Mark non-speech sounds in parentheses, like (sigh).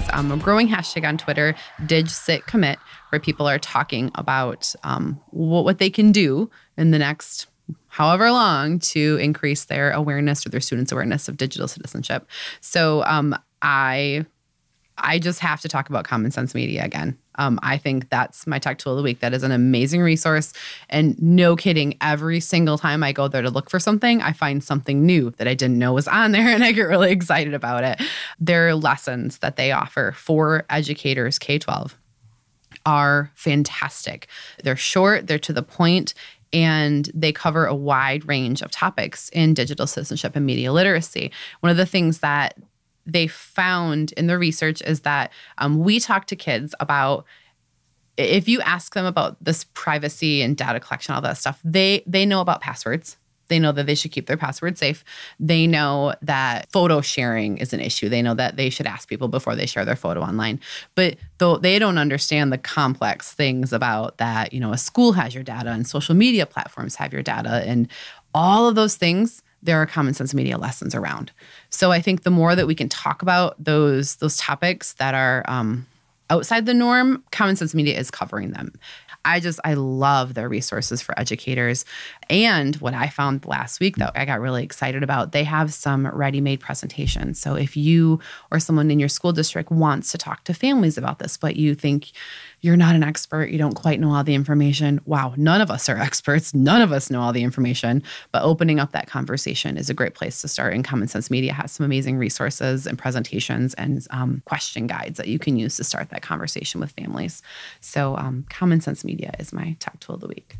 is um, a growing hashtag on Twitter, DigCitCommit, where people are talking about um, what, what they can do in the next however long to increase their awareness or their students' awareness of digital citizenship. So um, I I just have to talk about Common Sense Media again. Um, I think that's my tech tool of the week. That is an amazing resource. And no kidding, every single time I go there to look for something, I find something new that I didn't know was on (laughs) there and I get really excited about it. Their lessons that they offer for educators K 12 are fantastic. They're short, they're to the point, and they cover a wide range of topics in digital citizenship and media literacy. One of the things that they found in the research is that um, we talk to kids about if you ask them about this privacy and data collection all that stuff they they know about passwords. They know that they should keep their password safe. They know that photo sharing is an issue. They know that they should ask people before they share their photo online. But though they don't understand the complex things about that you know a school has your data and social media platforms have your data and all of those things there are common sense media lessons around. So I think the more that we can talk about those those topics that are um, outside the norm, common sense media is covering them. I just I love their resources for educators. And what I found last week that I got really excited about, they have some ready-made presentations. So if you or someone in your school district wants to talk to families about this, but you think you're not an expert, you don't quite know all the information. Wow, none of us are (laughs) experts. None of us know all the information. But opening up that conversation is a great place to start. And Common Sense Media has some amazing resources and presentations and um, question guides that you can use to start that conversation with families. So, um, Common Sense Media is my tech tool of the week.